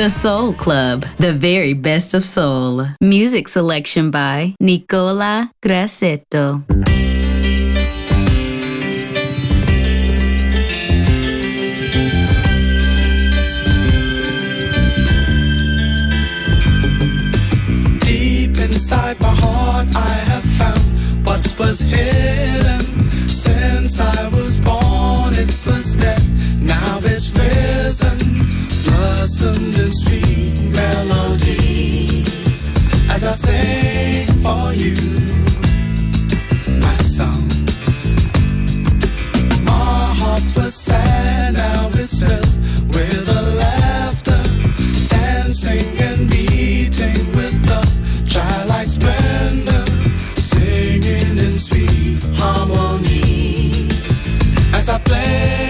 The Soul Club, the very best of soul. Music selection by Nicola Grassetto. Deep inside my heart, I have found what was hidden since I was born. It was dead, blossomed in sweet melodies as I sing for you my song. My heart was sad, now it's filled with a laughter, dancing and beating with the childlike splendor, singing in sweet harmony as I play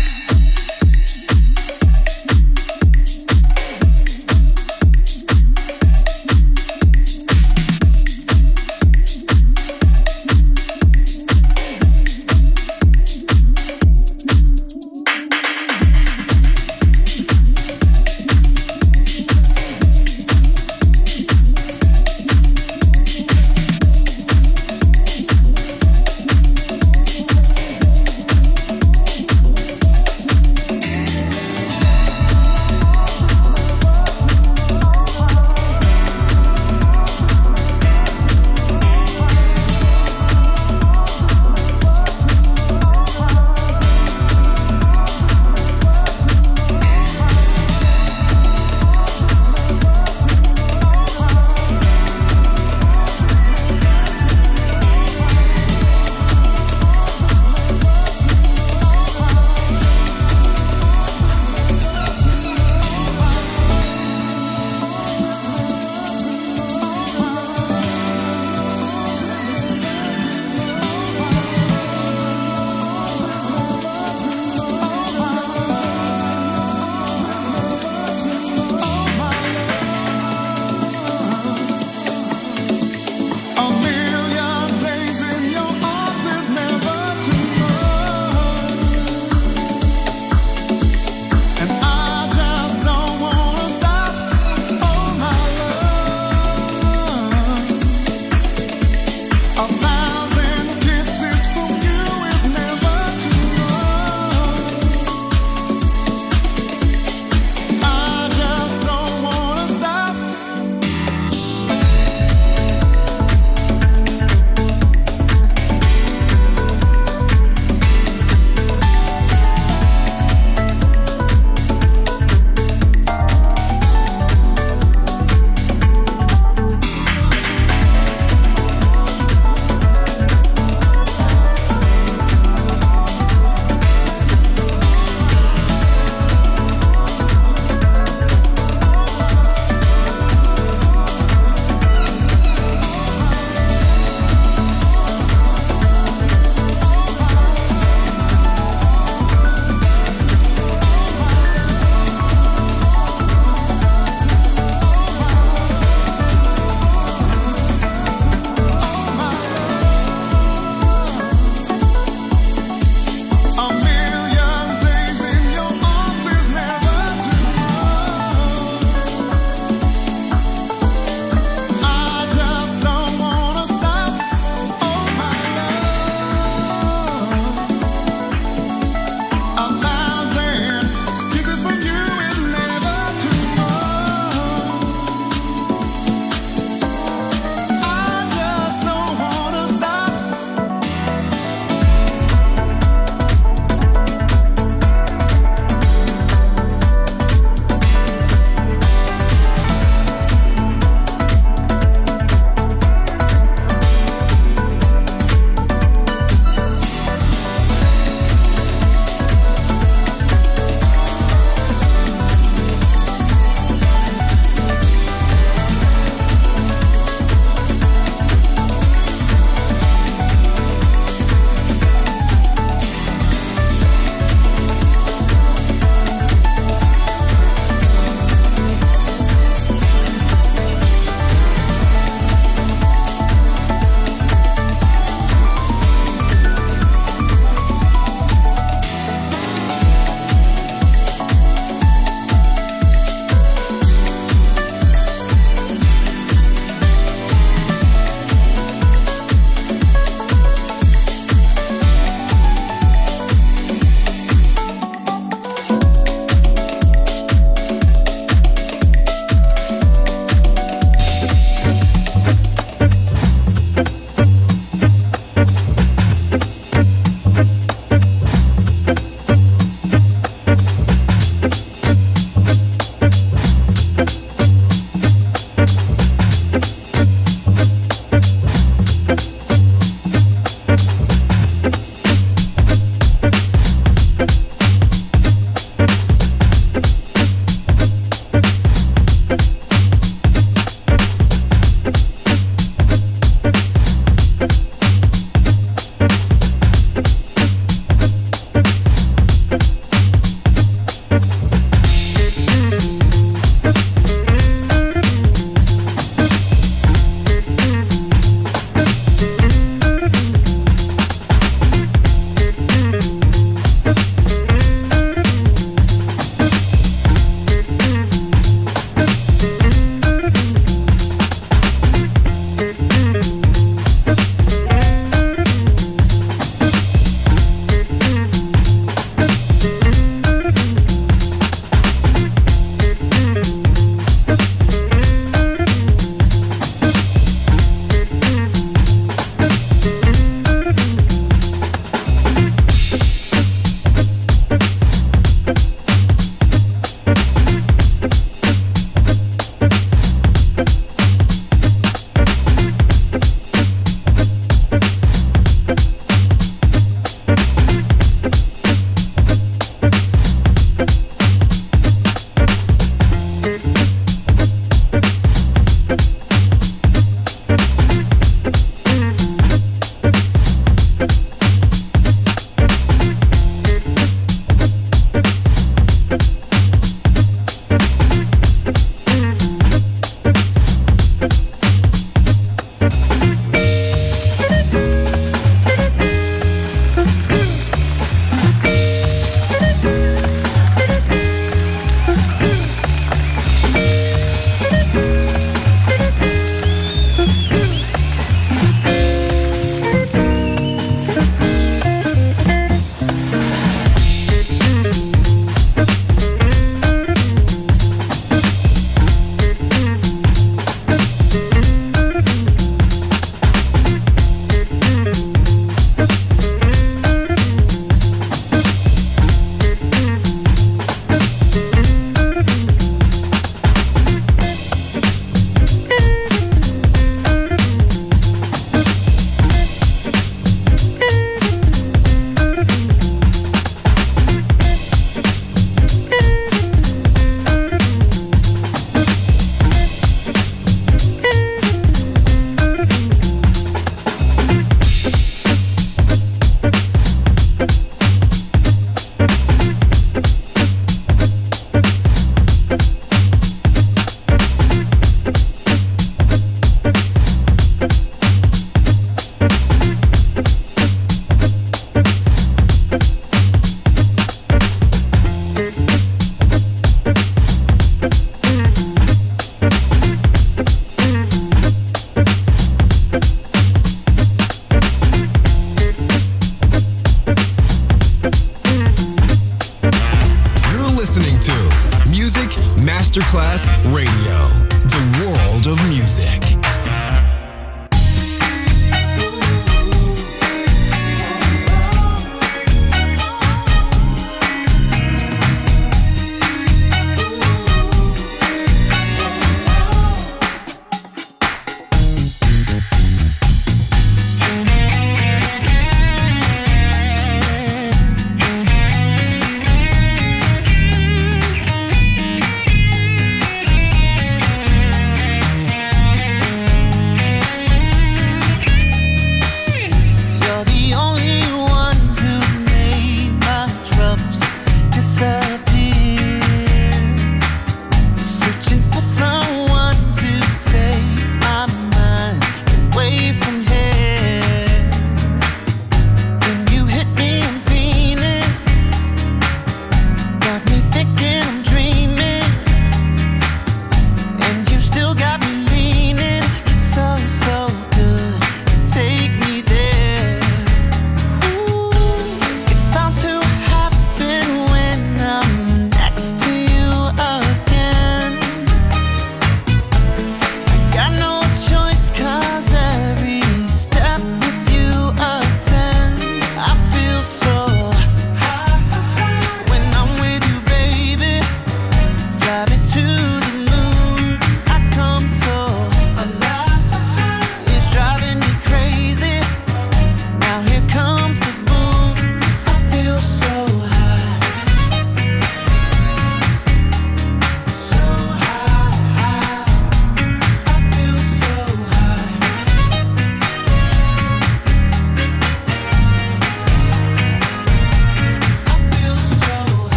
Masterclass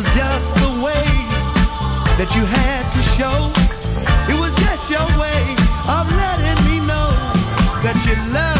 was just the way that you had to show. It was just your way of letting me know that you love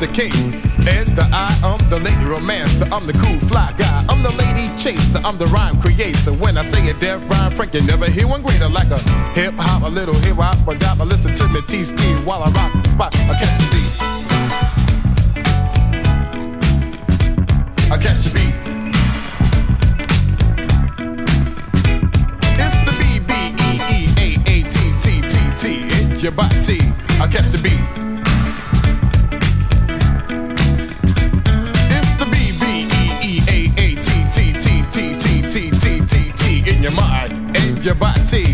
the S, the K, and the I. I'm the lady romancer. I'm the cool fly guy. I'm the lady chaser. I'm the rhyme creator. When I say a def rhyme, Frank, you never hear one greater like a hip hop, a little hip hop, but dop. Listen to me, T ski while I rock the spot. I catch the beat. I catch the beat. It's the B B E E A A T T T T. It's your body. I catch the beat. Your body.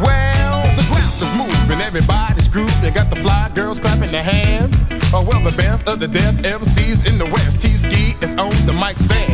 Well, the ground is moving, everybody's grooving. Got the fly girls clapping their hands. Oh, well, the best of the def MCs in the West. T-Ski is on the mic stand.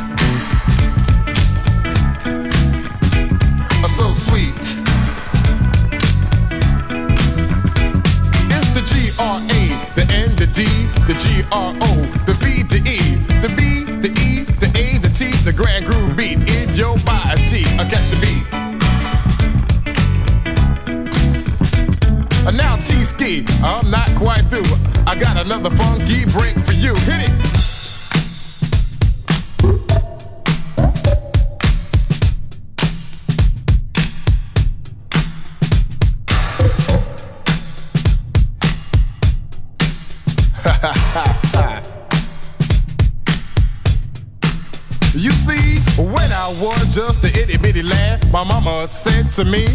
R O, the V, the E, the B, the E, the A, the T, the grand groove beat in your body. I catch the beat. And now T ski, I'm not quite through. I got another funky break said to me,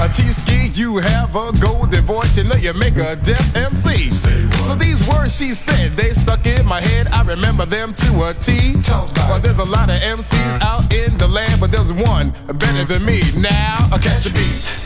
a T-ski, you have a golden voice, you know you make a def MC. So these words she said, they stuck in my head, I remember them to a T. Well, there's a lot of MCs out in the land, but there's one better than me. Now, catch the beat.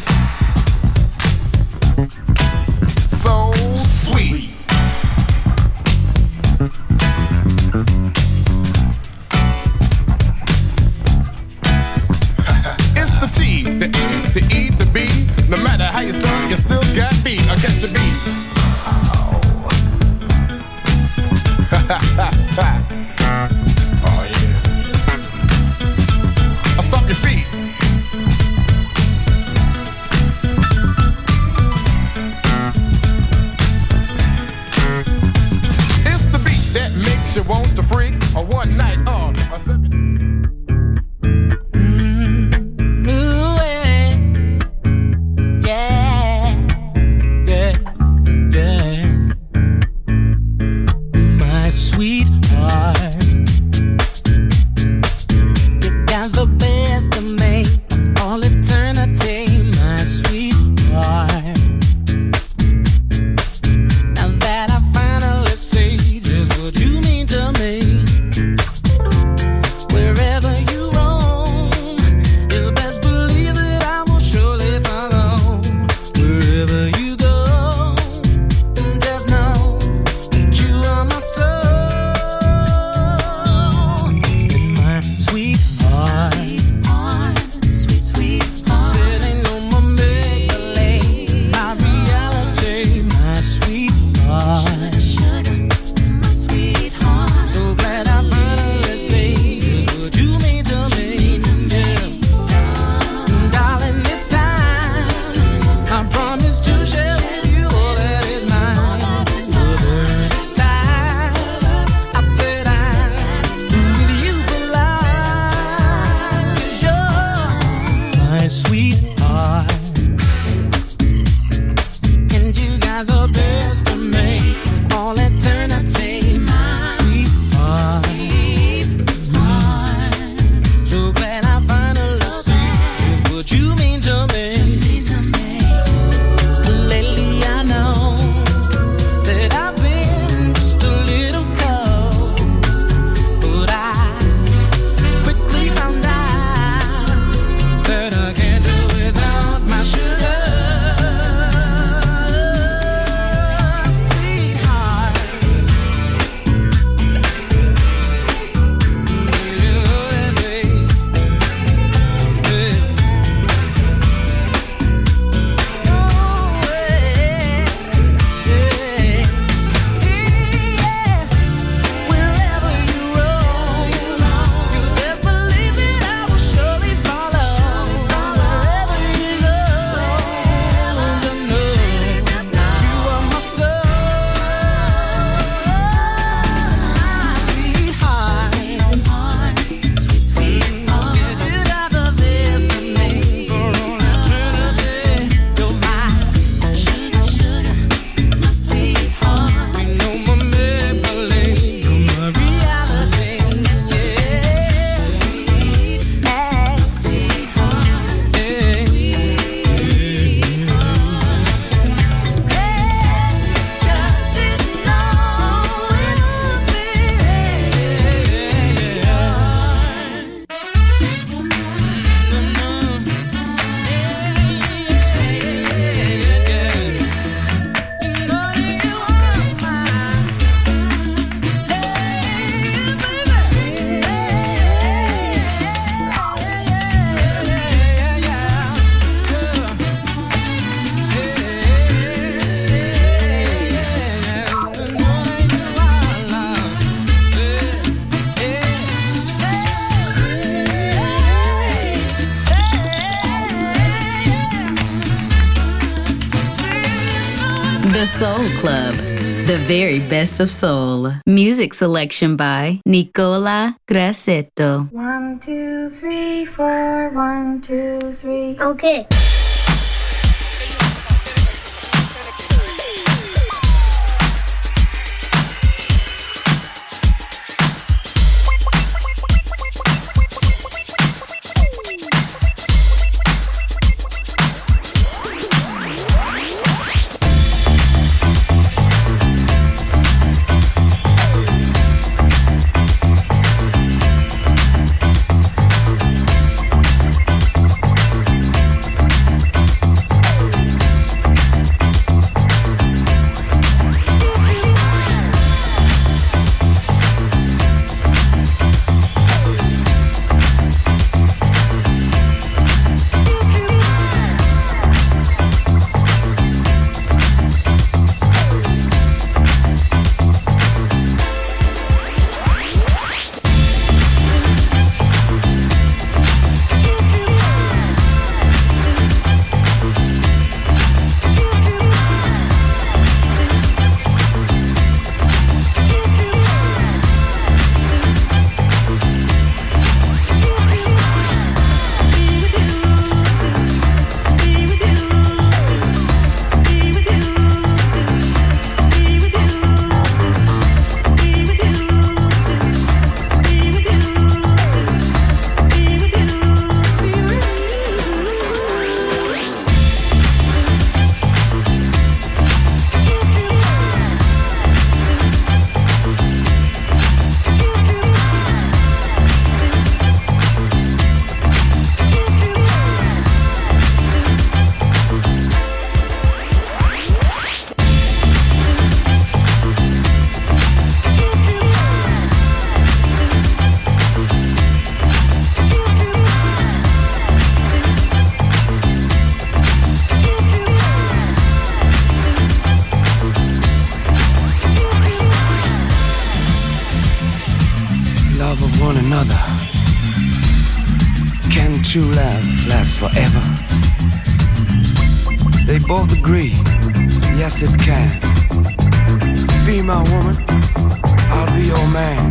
Best of soul. Music selection by Nicola Grassetto. One, two, three, four, one, two, three. Okay. Another. Can true love last forever? They both agree, yes it can. Be my woman, I'll be your man.